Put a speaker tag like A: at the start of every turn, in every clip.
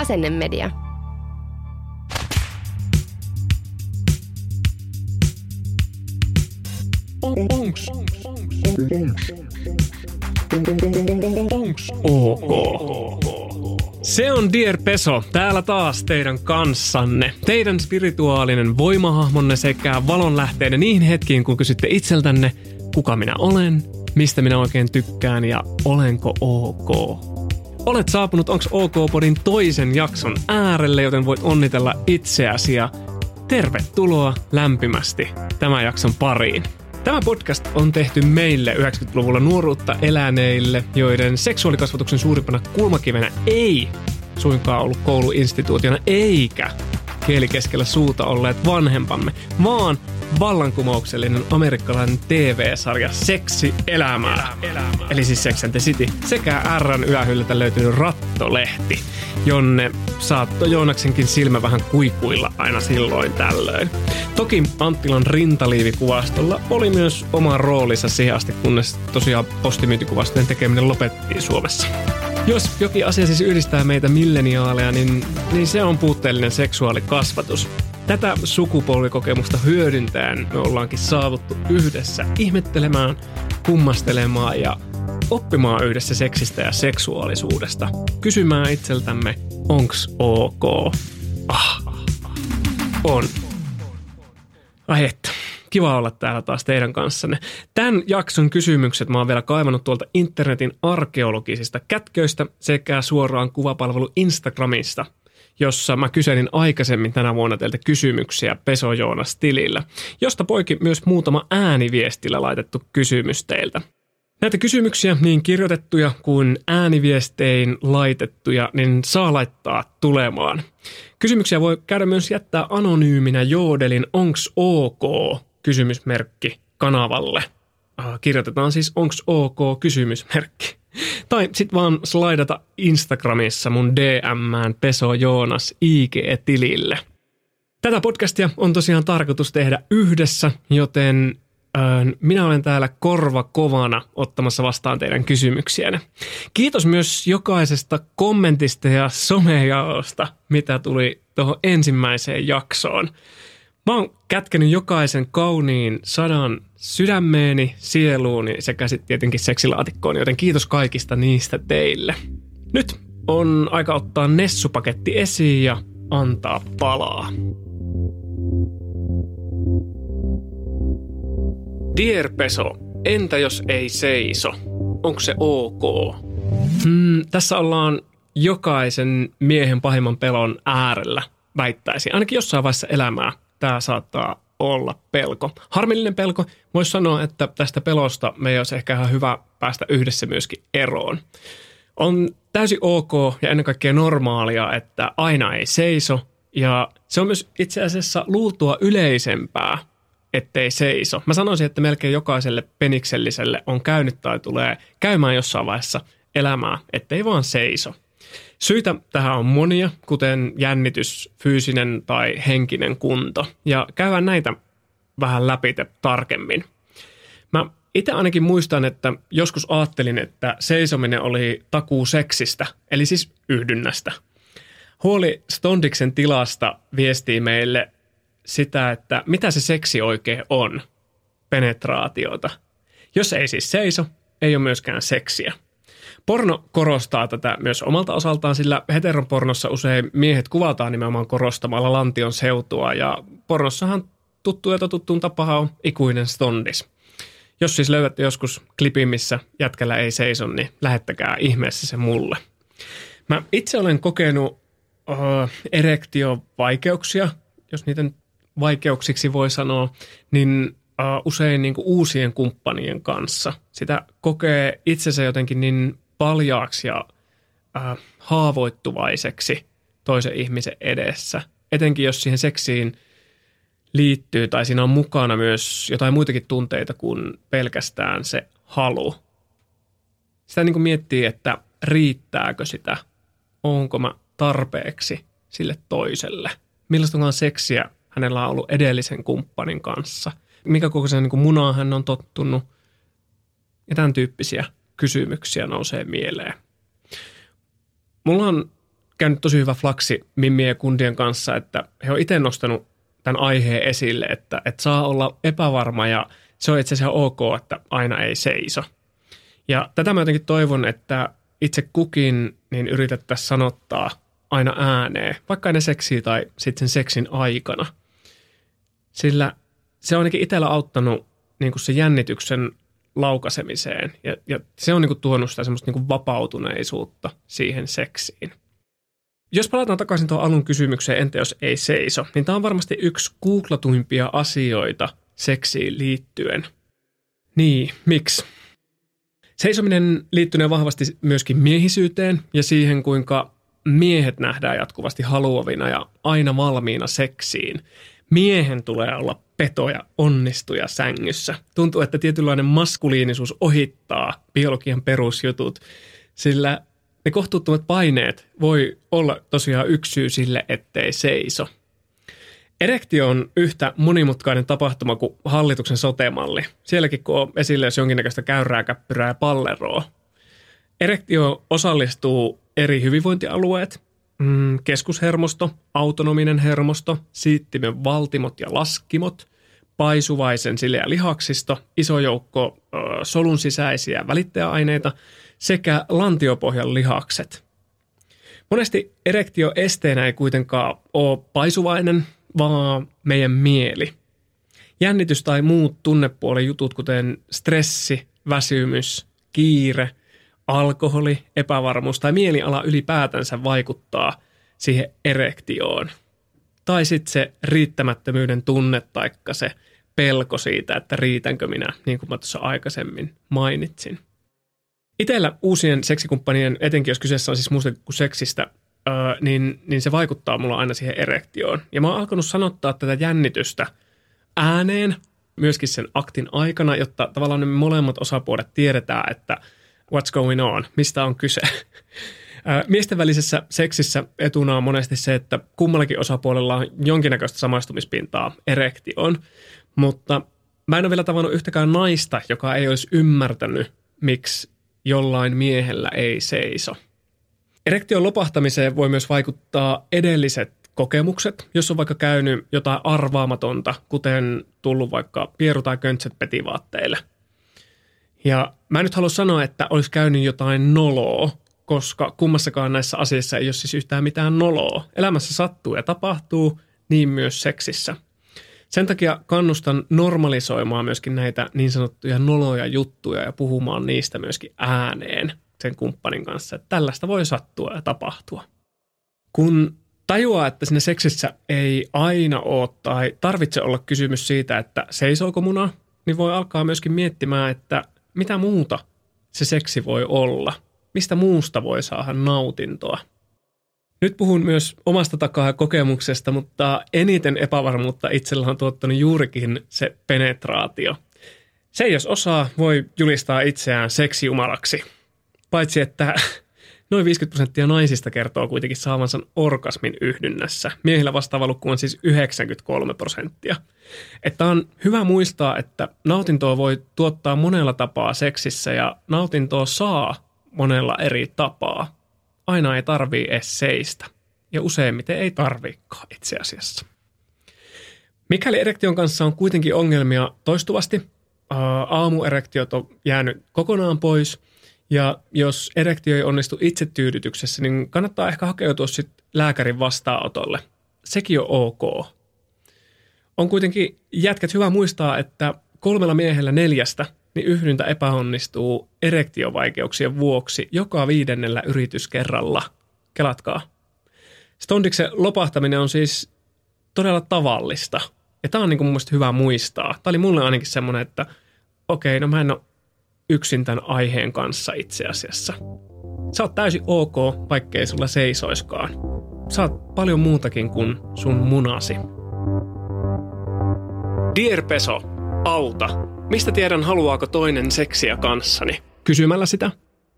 A: Asennemedia.
B: Se on Dear Peso, täällä taas teidän kanssanne. Teidän spirituaalinen voimahahmonne sekä valonlähteinen niihin hetkiin, kun kysytte itseltänne, kuka minä olen, mistä minä oikein tykkään ja olenko ok. Olet saapunut Onks OK-podin toisen jakson äärelle, joten voit onnitella itseäsi ja tervetuloa lämpimästi tämän jakson pariin. Tämä podcast on tehty meille 90-luvulla nuoruutta eläneille, joiden seksuaalikasvatuksen suurimpana kulmakivenä ei suinkaan ollut kouluinstituutiona eikä kieli keskellä suuta olleet vanhempamme, vaan vallankumouksellinen amerikkalainen TV-sarja Seksi elämää. elämää. Eli siis Sex and the City. Sekä Rn ylähyllyltä löytynyt Rattolehti, jonne saattoi Joonaksenkin silmä vähän kuikuilla aina silloin tällöin. Toki Anttilan rintaliivikuvastolla oli myös oma roolinsa siihen asti, kunnes tosiaan postimyyntikuvastojen tekeminen lopettiin Suomessa. Jos jokin asia siis yhdistää meitä milleniaaleja, niin, niin se on puutteellinen seksuaalikasvatus. Tätä sukupolvikokemusta hyödyntäen me ollaankin saavuttu yhdessä ihmettelemään, kummastelemaan ja oppimaan yhdessä seksistä ja seksuaalisuudesta. Kysymään itseltämme, onks ok? Ah, on. Ai että. Kiva olla täällä taas teidän kanssanne. Tämän jakson kysymykset mä oon vielä kaivannut tuolta internetin arkeologisista kätköistä sekä suoraan kuvapalvelu Instagramista, jossa mä kyselin aikaisemmin tänä vuonna teiltä kysymyksiä Peso Joonas tilillä, josta poiki myös muutama ääniviestillä laitettu kysymys teiltä. Näitä kysymyksiä, niin kirjoitettuja kuin ääniviestein laitettuja, niin saa laittaa tulemaan. Kysymyksiä voi käydä myös jättää anonyyminä Joodelin Onks OK kysymysmerkki kanavalle. Kirjoitetaan siis onks OK kysymysmerkki. Tai sitten vaan slaidata Instagramissa mun DMään Peso Joonas IG-tilille. Tätä podcastia on tosiaan tarkoitus tehdä yhdessä, joten minä olen täällä korva kovana ottamassa vastaan teidän kysymyksiänne. Kiitos myös jokaisesta kommentista ja somejaosta, mitä tuli tuohon ensimmäiseen jaksoon. Mä oon kätkenyt jokaisen kauniin sadan sydämeeni, sieluuni sekä sitten tietenkin seksilaatikkoon, joten kiitos kaikista niistä teille. Nyt on aika ottaa Nessupaketti esiin ja antaa palaa. Dear Peso, entä jos ei seiso? Onko se ok? Hmm, tässä ollaan jokaisen miehen pahimman pelon äärellä, väittäisin. Ainakin jossain vaiheessa elämää tämä saattaa olla pelko. Harmillinen pelko. Voisi sanoa, että tästä pelosta me olisi ehkä ihan hyvä päästä yhdessä myöskin eroon. On täysin ok ja ennen kaikkea normaalia, että aina ei seiso. Ja se on myös itse asiassa luultua yleisempää, ettei seiso. Mä sanoisin, että melkein jokaiselle penikselliselle on käynyt tai tulee käymään jossain vaiheessa elämää, ettei vaan seiso. Syitä tähän on monia, kuten jännitys, fyysinen tai henkinen kunto. Ja käydään näitä vähän läpi tarkemmin. Mä itse ainakin muistan, että joskus ajattelin, että seisominen oli takuu seksistä, eli siis yhdynnästä. Huoli Stondiksen tilasta viestii meille sitä, että mitä se seksi oikein on, penetraatiota. Jos ei siis seiso, ei ole myöskään seksiä. Porno korostaa tätä myös omalta osaltaan, sillä heteropornossa usein miehet kuvataan nimenomaan korostamalla lantion seutua ja pornossahan tuttu ja totuttuun tapahan on ikuinen stondis. Jos siis löydätte joskus klipin, missä jätkällä ei seiso, niin lähettäkää ihmeessä se mulle. Mä itse olen kokenut uh, erektiovaikeuksia, jos niitä vaikeuksiksi voi sanoa, niin usein niin kuin uusien kumppanien kanssa. Sitä kokee itsensä jotenkin niin paljaaksi ja äh, haavoittuvaiseksi toisen ihmisen edessä. Etenkin jos siihen seksiin liittyy tai siinä on mukana myös jotain muitakin tunteita kuin pelkästään se halu. Sitä niin kuin miettii, että riittääkö sitä, onko mä tarpeeksi sille toiselle. Millaista seksiä hänellä on ollut edellisen kumppanin kanssa. Mikä kokoisen niin munaa hän on tottunut. Ja tämän tyyppisiä kysymyksiä nousee mieleen. Mulla on käynyt tosi hyvä flaksi Mimmien ja kundien kanssa, että he on itse nostanut tämän aiheen esille, että, että saa olla epävarma ja se on itse asiassa ok, että aina ei seiso. Ja tätä mä jotenkin toivon, että itse kukin niin yritettäisiin sanottaa aina ääneen, vaikka ennen seksiä tai sitten sen seksin aikana. Sillä se on ainakin itsellä auttanut niin kuin se jännityksen laukasemiseen ja, ja se on niin kuin tuonut sitä semmoista niin kuin vapautuneisuutta siihen seksiin. Jos palataan takaisin tuohon alun kysymykseen, entä jos ei seiso, niin tämä on varmasti yksi googlatuimpia asioita seksiin liittyen. Niin, miksi? Seisominen liittyy vahvasti myöskin miehisyyteen ja siihen, kuinka miehet nähdään jatkuvasti haluavina ja aina valmiina seksiin. Miehen tulee olla petoja onnistuja sängyssä. Tuntuu, että tietynlainen maskuliinisuus ohittaa biologian perusjutut, sillä ne kohtuuttomat paineet voi olla tosiaan yksi syy sille, ettei seiso. Erektio on yhtä monimutkainen tapahtuma kuin hallituksen sotemalli. Sielläkin kun on esille jos jonkinnäköistä käyrää, käppyrää ja palleroa. Erektio osallistuu eri hyvinvointialueet, mm, keskushermosto, autonominen hermosto, siittimen valtimot ja laskimot, paisuvaisen sileä lihaksisto, iso joukko ö, solun sisäisiä välittäjäaineita sekä lantiopohjan lihakset. Monesti erektio esteenä ei kuitenkaan ole paisuvainen, vaan meidän mieli. Jännitys tai muut tunnepuolen jutut, kuten stressi, väsymys, kiire, alkoholi, epävarmuus tai mieliala ylipäätänsä vaikuttaa siihen erektioon. Tai sitten se riittämättömyyden tunne taikka se pelko siitä, että riitänkö minä, niin kuin mä tuossa aikaisemmin mainitsin. Itellä uusien seksikumppanien, etenkin jos kyseessä on siis muusta kuin seksistä, öö, niin, niin se vaikuttaa mulla aina siihen erektioon. Ja mä oon alkanut sanottaa tätä jännitystä ääneen myöskin sen aktin aikana, jotta tavallaan ne molemmat osapuolet tiedetään, että what's going on, mistä on kyse. Miesten välisessä seksissä etuna on monesti se, että kummallakin osapuolella on jonkinnäköistä samaistumispintaa erektioon, mutta mä en ole vielä tavannut yhtäkään naista, joka ei olisi ymmärtänyt, miksi jollain miehellä ei seiso. Erektion lopahtamiseen voi myös vaikuttaa edelliset kokemukset, jos on vaikka käynyt jotain arvaamatonta, kuten tullut vaikka pieru tai köntsät petivaatteille. Ja mä en nyt halua sanoa, että olisi käynyt jotain noloa, koska kummassakaan näissä asioissa ei ole siis yhtään mitään noloa. Elämässä sattuu ja tapahtuu, niin myös seksissä – sen takia kannustan normalisoimaan myöskin näitä niin sanottuja noloja juttuja ja puhumaan niistä myöskin ääneen sen kumppanin kanssa, että tällaista voi sattua ja tapahtua. Kun tajuaa, että sinne seksissä ei aina ole tai tarvitse olla kysymys siitä, että seisooko muna, niin voi alkaa myöskin miettimään, että mitä muuta se seksi voi olla. Mistä muusta voi saada nautintoa. Nyt puhun myös omasta takaa kokemuksesta, mutta eniten epävarmuutta itsellä on tuottanut juurikin se penetraatio. Se, jos osaa, voi julistaa itseään seksiumalaksi. Paitsi, että noin 50 prosenttia naisista kertoo kuitenkin saavansa orgasmin yhdynnässä. Miehillä vastaava luku on siis 93 prosenttia. Että on hyvä muistaa, että nautintoa voi tuottaa monella tapaa seksissä ja nautintoa saa monella eri tapaa aina ei tarvii edes seistä. Ja useimmiten ei tarviikaan itse asiassa. Mikäli erektion kanssa on kuitenkin ongelmia toistuvasti, aamuerektiot on jäänyt kokonaan pois, ja jos erektio ei onnistu itsetyydytyksessä, niin kannattaa ehkä hakeutua sitten lääkärin vastaanotolle. Sekin on ok. On kuitenkin jätkät hyvä muistaa, että kolmella miehellä neljästä – niin yhdyntä epäonnistuu erektiovaikeuksien vuoksi joka viidennellä yrityskerralla. Kelatkaa. Stondiksen lopahtaminen on siis todella tavallista. Ja tämä on niin mun mielestä hyvä muistaa. Tämä oli mulle ainakin semmoinen, että okei, no mä en ole yksin tämän aiheen kanssa itse asiassa. Sä oot täysin ok, vaikkei sulla seisoiskaan. Sä oot paljon muutakin kuin sun munasi. Dear Peso, auta. Mistä tiedän, haluaako toinen seksiä kanssani? Kysymällä sitä.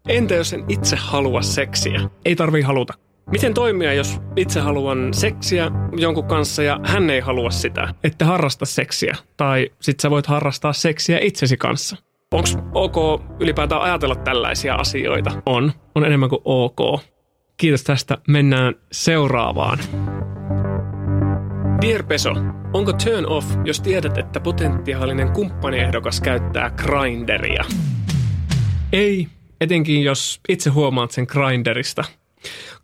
B: Entä jos en itse halua seksiä? Ei tarvii haluta. Miten toimia, jos itse haluan seksiä jonkun kanssa ja hän ei halua sitä? Että harrasta seksiä. Tai sit sä voit harrastaa seksiä itsesi kanssa. Onko ok ylipäätään ajatella tällaisia asioita? On. On enemmän kuin ok. Kiitos tästä. Mennään seuraavaan. Dear Peso, onko turn off, jos tiedät, että potentiaalinen kumppaniehdokas käyttää grinderia? Ei, etenkin jos itse huomaat sen grinderista –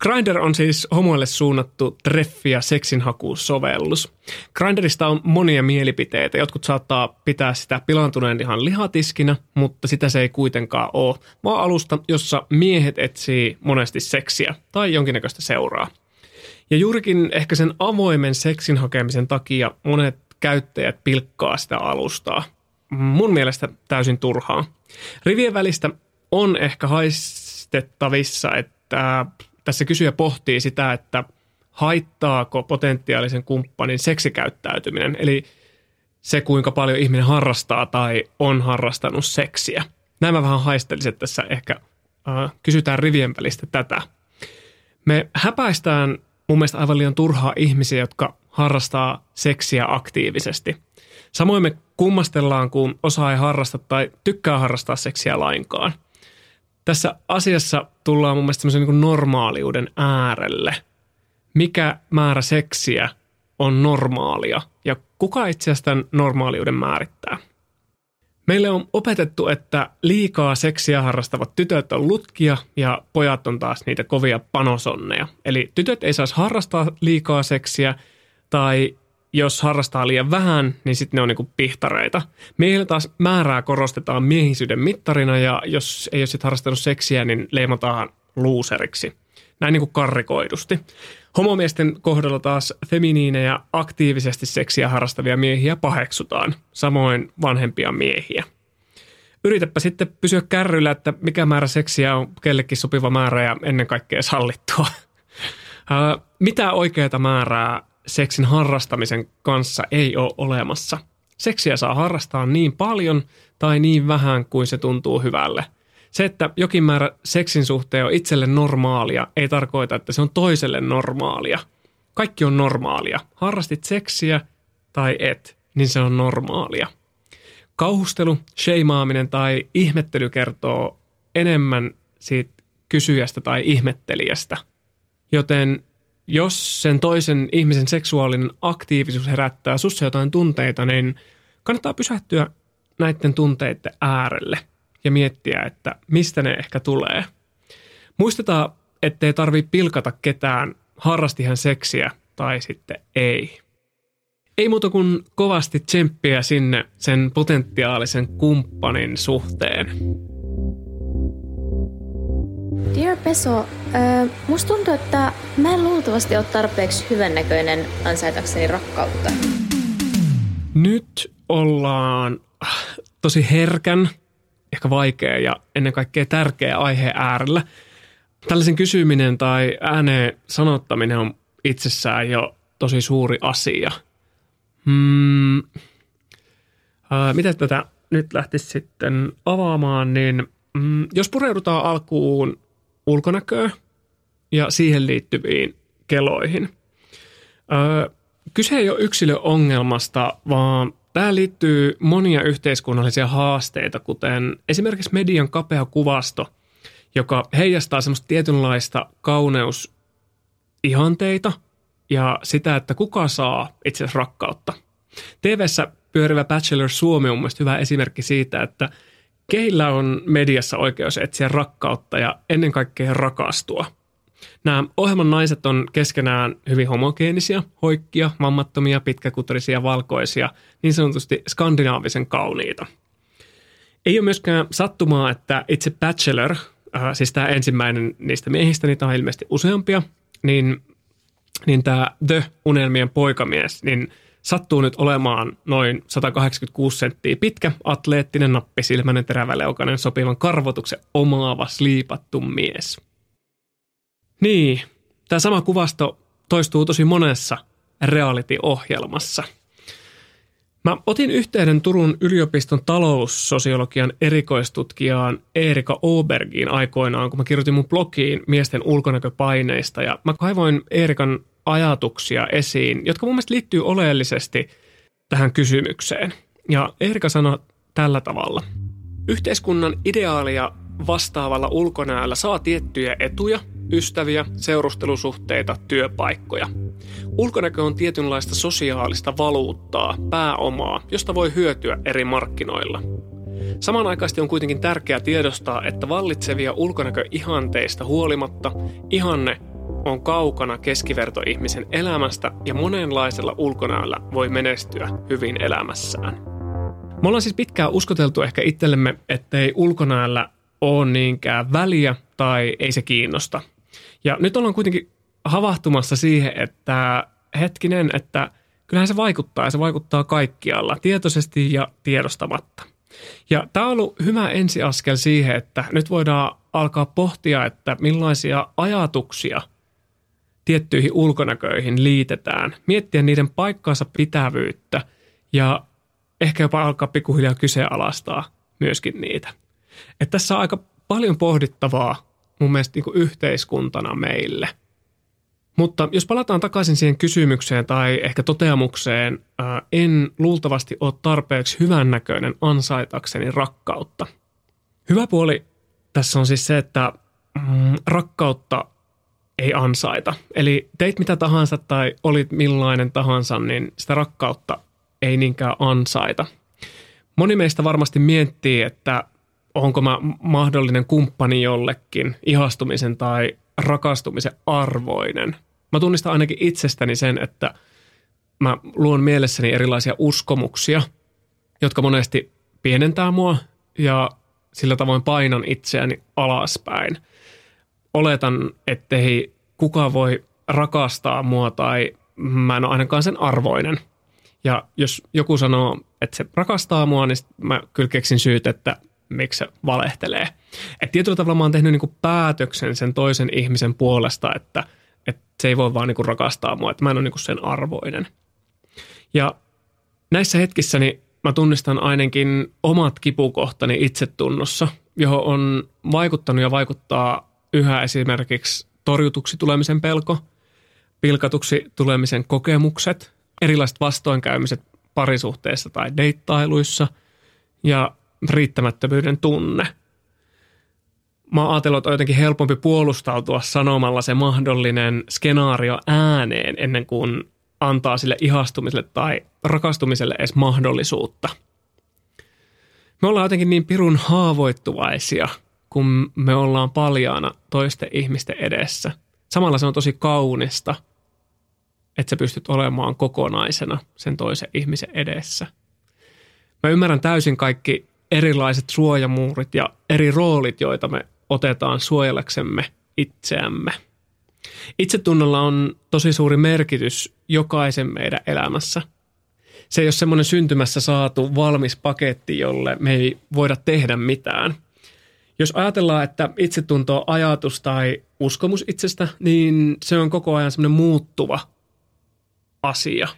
B: Grindr on siis homoille suunnattu treffi- ja seksinhakusovellus. Grinderista on monia mielipiteitä. Jotkut saattaa pitää sitä pilantuneen ihan lihatiskinä, mutta sitä se ei kuitenkaan ole, vaan alusta, jossa miehet etsii monesti seksiä tai jonkinnäköistä seuraa. Ja juurikin ehkä sen avoimen seksin hakemisen takia monet käyttäjät pilkkaa sitä alustaa. Mun mielestä täysin turhaa. Rivien välistä on ehkä haistettavissa, että tässä kysyjä pohtii sitä, että haittaako potentiaalisen kumppanin seksikäyttäytyminen, eli se kuinka paljon ihminen harrastaa tai on harrastanut seksiä. Nämä vähän haistelisin, että tässä ehkä äh, kysytään rivien välistä tätä. Me häpäistään mun mielestä aivan liian turhaa ihmisiä, jotka harrastaa seksiä aktiivisesti. Samoin me kummastellaan, kun osa ei harrasta tai tykkää harrastaa seksiä lainkaan – tässä asiassa tullaan mun mielestä niin normaaliuden äärelle. Mikä määrä seksiä on normaalia ja kuka itse asiassa tämän normaaliuden määrittää? Meille on opetettu, että liikaa seksiä harrastavat tytöt on lutkia ja pojat on taas niitä kovia panosonneja. Eli tytöt ei saisi harrastaa liikaa seksiä tai jos harrastaa liian vähän, niin sitten ne on niinku pihtareita. Miehillä taas määrää korostetaan miehisyyden mittarina ja jos ei ole sitten harrastanut seksiä, niin leimataan luuseriksi. Näin niinku karrikoidusti. Homomiesten kohdalla taas feminiinejä aktiivisesti seksiä harrastavia miehiä paheksutaan, samoin vanhempia miehiä. Yritäpä sitten pysyä kärryillä, että mikä määrä seksiä on kellekin sopiva määrä ja ennen kaikkea sallittua. Mitä oikeaa määrää seksin harrastamisen kanssa ei ole olemassa. Seksiä saa harrastaa niin paljon tai niin vähän kuin se tuntuu hyvälle. Se, että jokin määrä seksin suhteen on itselle normaalia, ei tarkoita, että se on toiselle normaalia. Kaikki on normaalia. Harrastit seksiä tai et, niin se on normaalia. Kauhustelu, sheimaaminen tai ihmettely kertoo enemmän siitä kysyjästä tai ihmettelijästä. Joten jos sen toisen ihmisen seksuaalinen aktiivisuus herättää sussa jotain tunteita, niin kannattaa pysähtyä näiden tunteiden äärelle ja miettiä, että mistä ne ehkä tulee. Muistetaan, ettei tarvi pilkata ketään, harrasti hän seksiä tai sitten ei. Ei muuta kuin kovasti tsemppiä sinne sen potentiaalisen kumppanin suhteen.
A: Dear Peso, äh, musta tuntuu, että mä en luultavasti ole tarpeeksi hyvännäköinen ansaitakseni rakkautta.
B: Nyt ollaan äh, tosi herkän, ehkä vaikea ja ennen kaikkea tärkeä aihe äärellä. Tällaisen kysyminen tai ääneen sanottaminen on itsessään jo tosi suuri asia. Hmm. Äh, miten tätä nyt lähtisi sitten avaamaan, niin mm, jos pureudutaan alkuun ulkonäköä ja siihen liittyviin keloihin. Öö, kyse ei ole yksilöongelmasta, vaan tämä liittyy monia yhteiskunnallisia haasteita, kuten esimerkiksi median kapea kuvasto, joka heijastaa semmoista tietynlaista kauneusihanteita ja sitä, että kuka saa itse asiassa rakkautta. TVssä pyörivä Bachelor Suomi on mielestäni hyvä esimerkki siitä, että – Keillä on mediassa oikeus etsiä rakkautta ja ennen kaikkea rakastua. Nämä ohjelman naiset on keskenään hyvin homogeenisia, hoikkia, mammattomia, pitkäkutrisia, valkoisia, niin sanotusti skandinaavisen kauniita. Ei ole myöskään sattumaa, että itse Bachelor, äh, siis tämä ensimmäinen niistä miehistä, niitä on ilmeisesti useampia, niin, niin tämä The Unelmien poikamies, niin sattuu nyt olemaan noin 186 senttiä pitkä, atleettinen, nappisilmäinen, teräväleukainen, sopivan karvotuksen omaava, sliipattu mies. Niin, tämä sama kuvasto toistuu tosi monessa reality-ohjelmassa. Mä otin yhteyden Turun yliopiston taloussosiologian erikoistutkijaan Erika Obergiin aikoinaan, kun mä kirjoitin mun blogiin miesten ulkonäköpaineista. Ja mä kaivoin Erikan ajatuksia esiin, jotka mun mielestä liittyy oleellisesti tähän kysymykseen. Ja Erika sanoi tällä tavalla. Yhteiskunnan ideaalia vastaavalla ulkonäöllä saa tiettyjä etuja, ystäviä, seurustelusuhteita, työpaikkoja. Ulkonäkö on tietynlaista sosiaalista valuuttaa, pääomaa, josta voi hyötyä eri markkinoilla. Samanaikaisesti on kuitenkin tärkeää tiedostaa, että vallitsevia ulkonäköihanteista huolimatta ihanne on kaukana keskivertoihmisen elämästä ja monenlaisella ulkonäöllä voi menestyä hyvin elämässään. Me ollaan siis pitkään uskoteltu ehkä itsellemme, ettei ulkonäöllä ole niinkään väliä tai ei se kiinnosta. Ja nyt ollaan kuitenkin havahtumassa siihen, että hetkinen, että kyllähän se vaikuttaa ja se vaikuttaa kaikkialla, tietoisesti ja tiedostamatta. Ja tämä on ollut hyvä ensiaskel siihen, että nyt voidaan alkaa pohtia, että millaisia ajatuksia tiettyihin ulkonäköihin liitetään, miettiä niiden paikkaansa pitävyyttä ja ehkä jopa alkaa pikkuhiljaa kyseenalaistaa myöskin niitä. Että tässä on aika paljon pohdittavaa mun mielestä niin yhteiskuntana meille. Mutta jos palataan takaisin siihen kysymykseen tai ehkä toteamukseen, ää, en luultavasti ole tarpeeksi hyvännäköinen ansaitakseni rakkautta. Hyvä puoli tässä on siis se, että mm, rakkautta ei ansaita. Eli teit mitä tahansa tai olit millainen tahansa, niin sitä rakkautta ei niinkään ansaita. Moni meistä varmasti miettii, että onko mä mahdollinen kumppani jollekin ihastumisen tai rakastumisen arvoinen. Mä tunnistan ainakin itsestäni sen, että mä luon mielessäni erilaisia uskomuksia, jotka monesti pienentää mua ja sillä tavoin painan itseäni alaspäin. Oletan, ettei kukaan voi rakastaa mua tai mä en ole ainakaan sen arvoinen. Ja jos joku sanoo, että se rakastaa mua, niin mä kyllä keksin syyt, että miksi se valehtelee. Et tietyllä tavalla mä oon tehnyt niinku päätöksen sen toisen ihmisen puolesta, että, että se ei voi vaan niinku rakastaa mua, että mä en ole niinku sen arvoinen. Ja näissä hetkissä niin mä tunnistan ainakin omat kipukohtani itsetunnossa, johon on vaikuttanut ja vaikuttaa yhä esimerkiksi torjutuksi tulemisen pelko, pilkatuksi tulemisen kokemukset, erilaiset vastoinkäymiset parisuhteessa tai deittailuissa ja riittämättömyyden tunne. Mä oon ajatellut, että on jotenkin helpompi puolustautua sanomalla se mahdollinen skenaario ääneen ennen kuin antaa sille ihastumiselle tai rakastumiselle edes mahdollisuutta. Me ollaan jotenkin niin pirun haavoittuvaisia, kun me ollaan paljaana toisten ihmisten edessä. Samalla se on tosi kaunista, että sä pystyt olemaan kokonaisena sen toisen ihmisen edessä. Mä ymmärrän täysin kaikki erilaiset suojamuurit ja eri roolit, joita me otetaan suojeleksemme itseämme. Itsetunnolla on tosi suuri merkitys jokaisen meidän elämässä. Se ei ole semmoinen syntymässä saatu valmis paketti, jolle me ei voida tehdä mitään. Jos ajatellaan, että itsetunto on ajatus tai uskomus itsestä, niin se on koko ajan semmoinen muuttuva asia.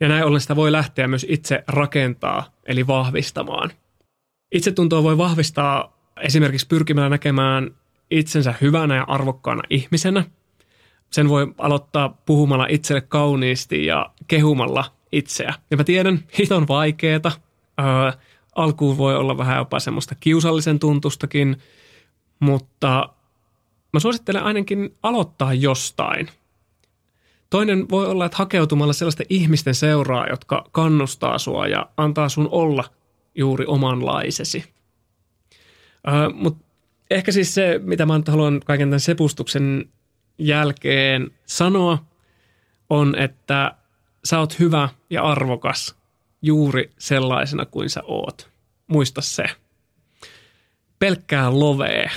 B: Ja näin ollen sitä voi lähteä myös itse rakentaa, eli vahvistamaan – Itsetuntoa voi vahvistaa esimerkiksi pyrkimällä näkemään itsensä hyvänä ja arvokkaana ihmisenä. Sen voi aloittaa puhumalla itselle kauniisti ja kehumalla itseä. Ja mä tiedän, hito on vaikeeta. Öö, alkuun voi olla vähän jopa semmoista kiusallisen tuntustakin, mutta mä suosittelen ainakin aloittaa jostain. Toinen voi olla, että hakeutumalla sellaista ihmisten seuraa, jotka kannustaa sua ja antaa sun olla juuri omanlaisesi. Äh, Mutta ehkä siis se, mitä mä haluan kaiken tämän sepustuksen jälkeen sanoa, on, että sä oot hyvä ja arvokas juuri sellaisena kuin sä oot. Muista se. Pelkkää lovee.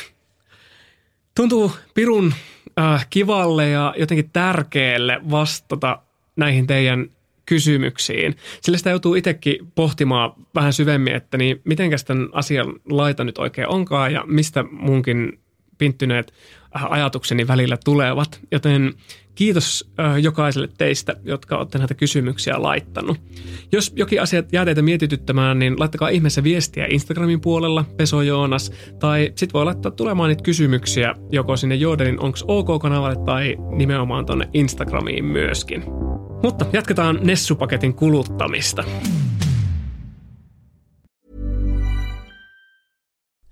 B: Tuntuu pirun äh, kivalle ja jotenkin tärkeälle vastata näihin teidän kysymyksiin. Sillä sitä joutuu itsekin pohtimaan vähän syvemmin, että niin mitenkäs tämän asian laita nyt oikein onkaan ja mistä munkin pinttyneet ajatukseni välillä tulevat. Joten kiitos äh, jokaiselle teistä, jotka olette näitä kysymyksiä laittanut. Jos jokin asia jää teitä mietityttämään, niin laittakaa ihmeessä viestiä Instagramin puolella, Peso Joonas, tai sit voi laittaa tulemaan niitä kysymyksiä joko sinne Jodelin Onks OK-kanavalle tai nimenomaan tonne Instagramiin myöskin. Mutta jatketaan Nessupaketin kuluttamista.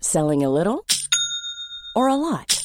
C: Selling a little or a lot?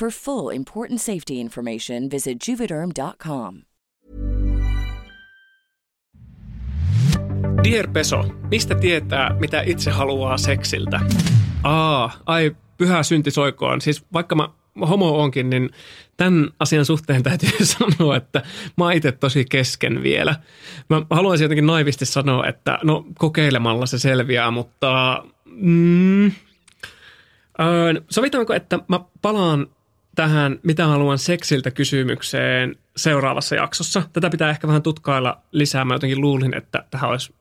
C: For full important safety information, visit juvederm.com.
B: Dear Peso, mistä tietää, mitä itse haluaa seksiltä? Aa, ai pyhä synti soikoon. Siis vaikka mä homo onkin, niin tämän asian suhteen täytyy sanoa, että mä itse tosi kesken vielä. Mä haluaisin jotenkin naivisti sanoa, että no kokeilemalla se selviää, mutta mm, öö, sovitaanko, että mä palaan tähän mitä haluan seksiltä kysymykseen seuraavassa jaksossa. Tätä pitää ehkä vähän tutkailla lisää. Mä jotenkin luulin, että tähän olisi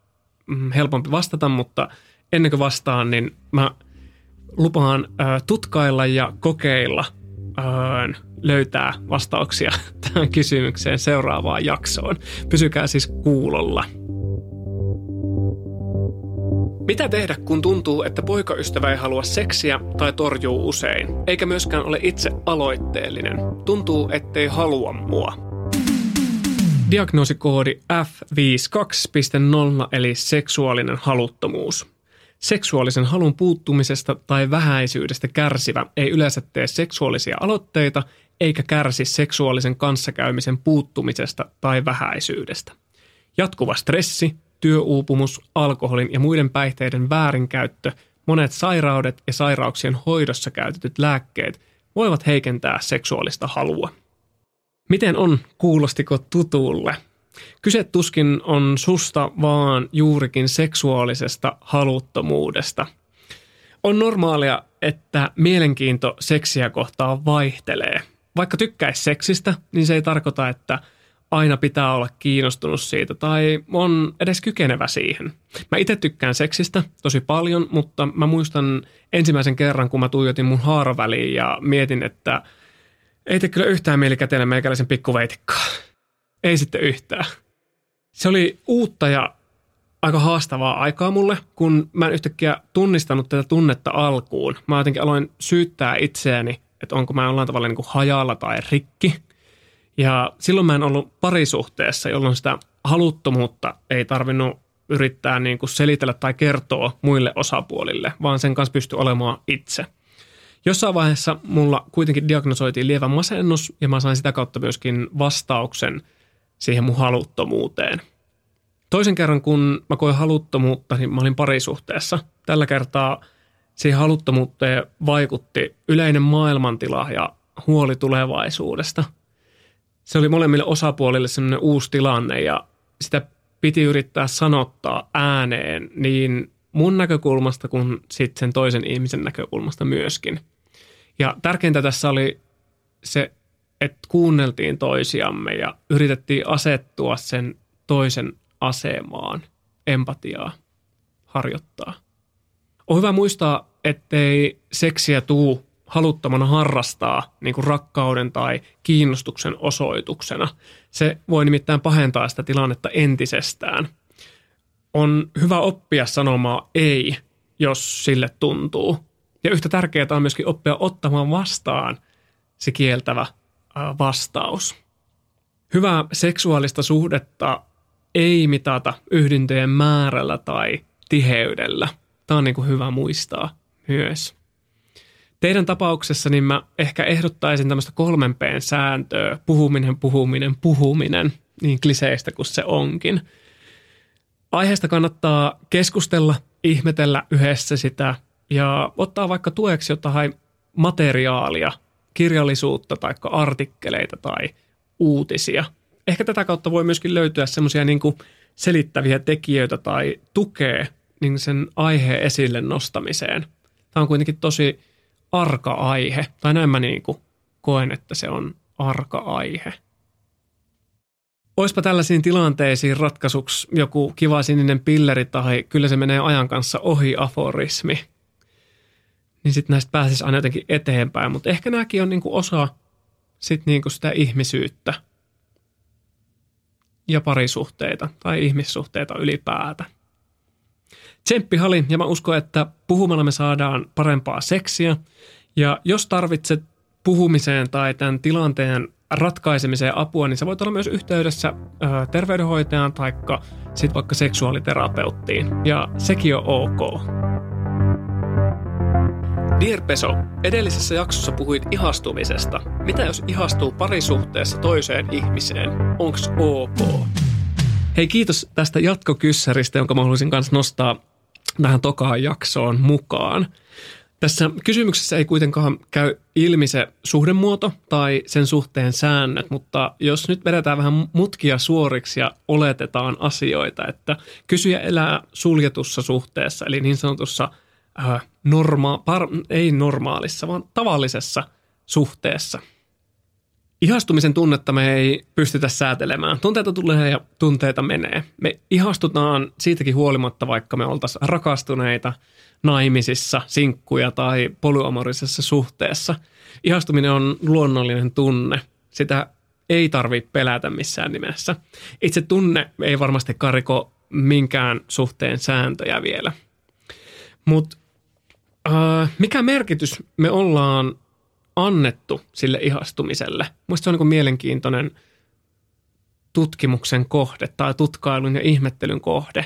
B: mm, helpompi vastata, mutta ennen kuin vastaan, niin mä lupaan äh, tutkailla ja kokeilla äh, löytää vastauksia tähän kysymykseen seuraavaan jaksoon. Pysykää siis kuulolla. Mitä tehdä, kun tuntuu, että poikaystävä ei halua seksiä tai torjuu usein, eikä myöskään ole itse aloitteellinen? Tuntuu, ettei halua mua. Diagnoosikoodi F52.0 eli seksuaalinen haluttomuus. Seksuaalisen halun puuttumisesta tai vähäisyydestä kärsivä ei yleensä tee seksuaalisia aloitteita eikä kärsi seksuaalisen kanssakäymisen puuttumisesta tai vähäisyydestä. Jatkuva stressi, työuupumus, alkoholin ja muiden päihteiden väärinkäyttö, monet sairaudet ja sairauksien hoidossa käytetyt lääkkeet voivat heikentää seksuaalista halua. Miten on, kuulostiko tutulle? Kyse tuskin on susta, vaan juurikin seksuaalisesta haluttomuudesta. On normaalia, että mielenkiinto seksiä kohtaan vaihtelee. Vaikka tykkäisi seksistä, niin se ei tarkoita, että – aina pitää olla kiinnostunut siitä tai on edes kykenevä siihen. Mä itse tykkään seksistä tosi paljon, mutta mä muistan ensimmäisen kerran, kun mä tuijotin mun haaraväliin ja mietin, että ei tee kyllä yhtään mieli kätellä meikäläisen pikkuveitikkaa. Ei sitten yhtään. Se oli uutta ja aika haastavaa aikaa mulle, kun mä en yhtäkkiä tunnistanut tätä tunnetta alkuun. Mä jotenkin aloin syyttää itseäni, että onko mä jollain tavalla niin kuin hajalla tai rikki – ja silloin mä en ollut parisuhteessa, jolloin sitä haluttomuutta ei tarvinnut yrittää niin kuin selitellä tai kertoa muille osapuolille, vaan sen kanssa pystyi olemaan itse. Jossain vaiheessa mulla kuitenkin diagnosoitiin lievä masennus ja mä sain sitä kautta myöskin vastauksen siihen mun haluttomuuteen. Toisen kerran, kun mä koin haluttomuutta, niin mä olin parisuhteessa. Tällä kertaa siihen haluttomuuteen vaikutti yleinen maailmantila ja huoli tulevaisuudesta. Se oli molemmille osapuolille sellainen uusi tilanne ja sitä piti yrittää sanottaa ääneen niin mun näkökulmasta kuin sitten sen toisen ihmisen näkökulmasta myöskin. Ja tärkeintä tässä oli se, että kuunneltiin toisiamme ja yritettiin asettua sen toisen asemaan, empatiaa harjoittaa. On hyvä muistaa, ettei seksiä tuu haluttomana harrastaa niin kuin rakkauden tai kiinnostuksen osoituksena. Se voi nimittäin pahentaa sitä tilannetta entisestään. On hyvä oppia sanomaan ei, jos sille tuntuu. Ja yhtä tärkeää on myöskin oppia ottamaan vastaan se kieltävä vastaus. Hyvää seksuaalista suhdetta ei mitata yhdyntöjen määrällä tai tiheydellä. Tämä on niin kuin hyvä muistaa myös. Teidän tapauksessa niin mä ehkä ehdottaisin tämmöistä kolmen p sääntöä, puhuminen, puhuminen, puhuminen, niin kliseistä kuin se onkin. Aiheesta kannattaa keskustella, ihmetellä yhdessä sitä ja ottaa vaikka tueksi jotain materiaalia, kirjallisuutta tai artikkeleita tai uutisia. Ehkä tätä kautta voi myöskin löytyä semmoisia niin selittäviä tekijöitä tai tukea niin sen aiheen esille nostamiseen. Tämä on kuitenkin tosi arka aihe, tai näin mä niin kuin koen, että se on arka aihe. Oispa tällaisiin tilanteisiin ratkaisuksi joku kiva sininen pilleri tai kyllä se menee ajan kanssa ohi aforismi. Niin sitten näistä pääsisi aina jotenkin eteenpäin, mutta ehkä nämäkin on niinku osa sit niinku sitä ihmisyyttä ja parisuhteita tai ihmissuhteita ylipäätä. Tsemppi Hali, ja mä uskon, että puhumalla me saadaan parempaa seksiä. Ja jos tarvitset puhumiseen tai tämän tilanteen ratkaisemiseen apua, niin sä voit olla myös yhteydessä ö, terveydenhoitajaan tai sitten vaikka seksuaaliterapeuttiin. Ja sekin on ok. Dear Peso, edellisessä jaksossa puhuit ihastumisesta. Mitä jos ihastuu parisuhteessa toiseen ihmiseen? Onks ok? Hei, kiitos tästä jatkokyssäristä, jonka mä haluaisin kanssa nostaa tähän tokaan jaksoon mukaan. Tässä kysymyksessä ei kuitenkaan käy ilmi se suhdemuoto tai sen suhteen säännöt, mutta jos nyt vedetään vähän mutkia suoriksi ja oletetaan asioita, että kysyjä elää suljetussa suhteessa, eli niin sanotussa äh, norma- par- ei normaalissa, vaan tavallisessa suhteessa – Ihastumisen tunnetta me ei pystytä säätelemään. Tunteita tulee ja tunteita menee. Me ihastutaan siitäkin huolimatta, vaikka me oltaisiin rakastuneita, naimisissa, sinkkuja tai polyamorisessa suhteessa. Ihastuminen on luonnollinen tunne. Sitä ei tarvitse pelätä missään nimessä. Itse tunne ei varmasti kariko minkään suhteen sääntöjä vielä. Mutta äh, mikä merkitys me ollaan annettu sille ihastumiselle. Minusta se on niin mielenkiintoinen tutkimuksen kohde tai tutkailun ja ihmettelyn kohde.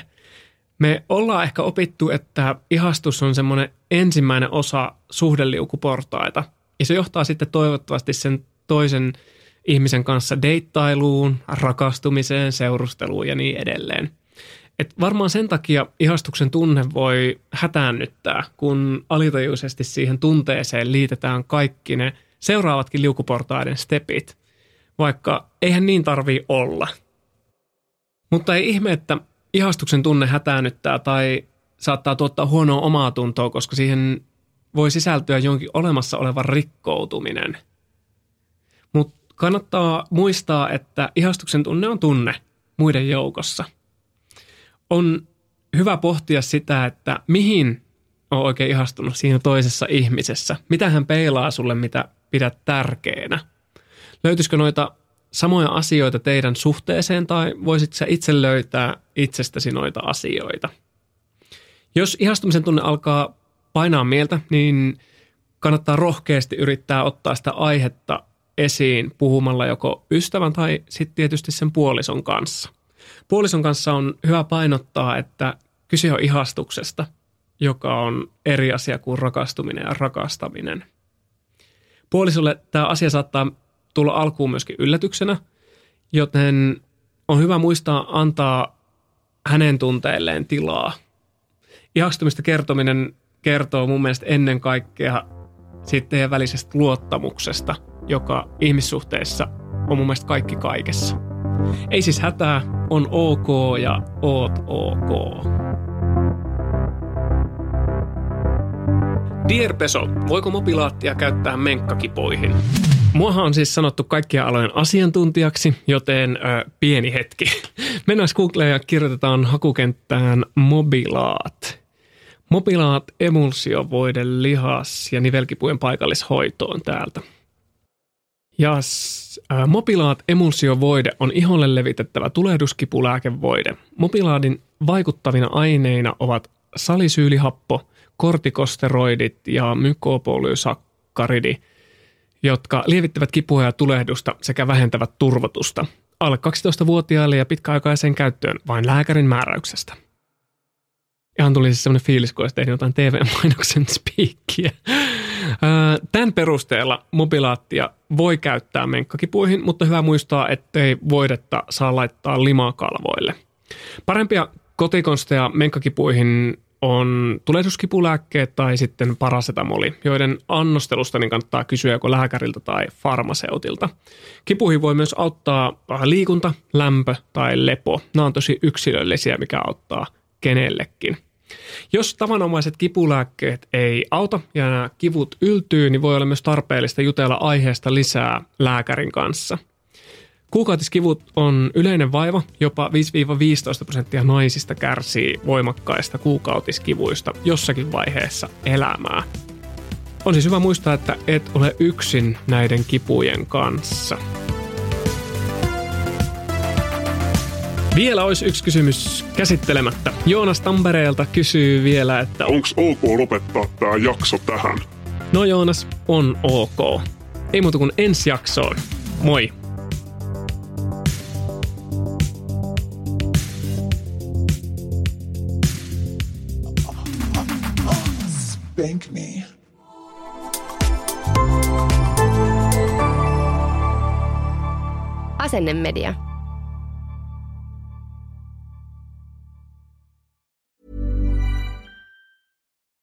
B: Me ollaan ehkä opittu, että ihastus on semmoinen ensimmäinen osa suhdeliukuportaita. Ja se johtaa sitten toivottavasti sen toisen ihmisen kanssa deittailuun, rakastumiseen, seurusteluun ja niin edelleen. Et varmaan sen takia ihastuksen tunne voi hätäännyttää, kun alitajuisesti siihen tunteeseen liitetään kaikki ne seuraavatkin liukuportaiden stepit, vaikka eihän niin tarvii olla. Mutta ei ihme, että ihastuksen tunne hätäännyttää tai saattaa tuottaa huonoa omaa tuntoa, koska siihen voi sisältyä jonkin olemassa oleva rikkoutuminen. Mutta kannattaa muistaa, että ihastuksen tunne on tunne muiden joukossa – on hyvä pohtia sitä, että mihin on oikein ihastunut siinä toisessa ihmisessä. Mitä hän peilaa sulle, mitä pidät tärkeänä. Löytyisikö noita samoja asioita teidän suhteeseen tai voisit sä itse löytää itsestäsi noita asioita? Jos ihastumisen tunne alkaa painaa mieltä, niin kannattaa rohkeasti yrittää ottaa sitä aihetta esiin puhumalla joko ystävän tai sitten tietysti sen puolison kanssa – Puolison kanssa on hyvä painottaa, että kyse on ihastuksesta, joka on eri asia kuin rakastuminen ja rakastaminen. Puolisolle tämä asia saattaa tulla alkuun myöskin yllätyksenä, joten on hyvä muistaa antaa hänen tunteilleen tilaa. Ihastumista kertominen kertoo mun mielestä ennen kaikkea siitä teidän välisestä luottamuksesta, joka ihmissuhteissa on mun mielestä kaikki kaikessa. Ei siis hätää, on ok ja oot ok. Dear Peso, voiko mobilaattia käyttää menkkakipoihin? Muahan on siis sanottu kaikkien alojen asiantuntijaksi, joten ö, pieni hetki. Mennään Googleen ja kirjoitetaan hakukenttään mobilaat. Mobilaat emulsiovoide lihas- ja nivelkipujen paikallishoitoon täältä. Ja äh, mobilaat emulsiovoide on iholle levitettävä tulehduskipulääkevoide. Mobilaadin vaikuttavina aineina ovat salisyylihappo, kortikosteroidit ja mykopolysakkaridi, jotka lievittävät kipua ja tulehdusta sekä vähentävät turvotusta. Alle 12-vuotiaille ja pitkäaikaiseen käyttöön vain lääkärin määräyksestä. Ihan tuli siis semmoinen fiilis, kun olisi tehnyt jotain TV-mainoksen spiikkiä. Tämän perusteella mobilaattia voi käyttää menkkakipuihin, mutta hyvä muistaa, ettei voidetta saa laittaa limakalvoille. Parempia kotikonsteja menkkakipuihin on tulehduskipulääkkeet tai sitten parasetamoli, joiden annostelusta niin kannattaa kysyä joko lääkäriltä tai farmaseutilta. Kipuihin voi myös auttaa liikunta, lämpö tai lepo. Nämä on tosi yksilöllisiä, mikä auttaa kenellekin. Jos tavanomaiset kipulääkkeet ei auta ja nämä kivut yltyy, niin voi olla myös tarpeellista jutella aiheesta lisää lääkärin kanssa. Kuukautiskivut on yleinen vaiva, jopa 5-15 prosenttia naisista kärsii voimakkaista kuukautiskivuista jossakin vaiheessa elämää. On siis hyvä muistaa, että et ole yksin näiden kipujen kanssa. Vielä olisi yksi kysymys käsittelemättä. Joonas Tampereelta kysyy vielä, että...
D: Onko ok lopettaa tämä jakso tähän?
B: No Joonas, on ok. Ei muuta kuin ensi jaksoon. Moi!
E: Spank me.
F: Asennemedia.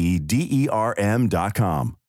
G: E D E R M dot com.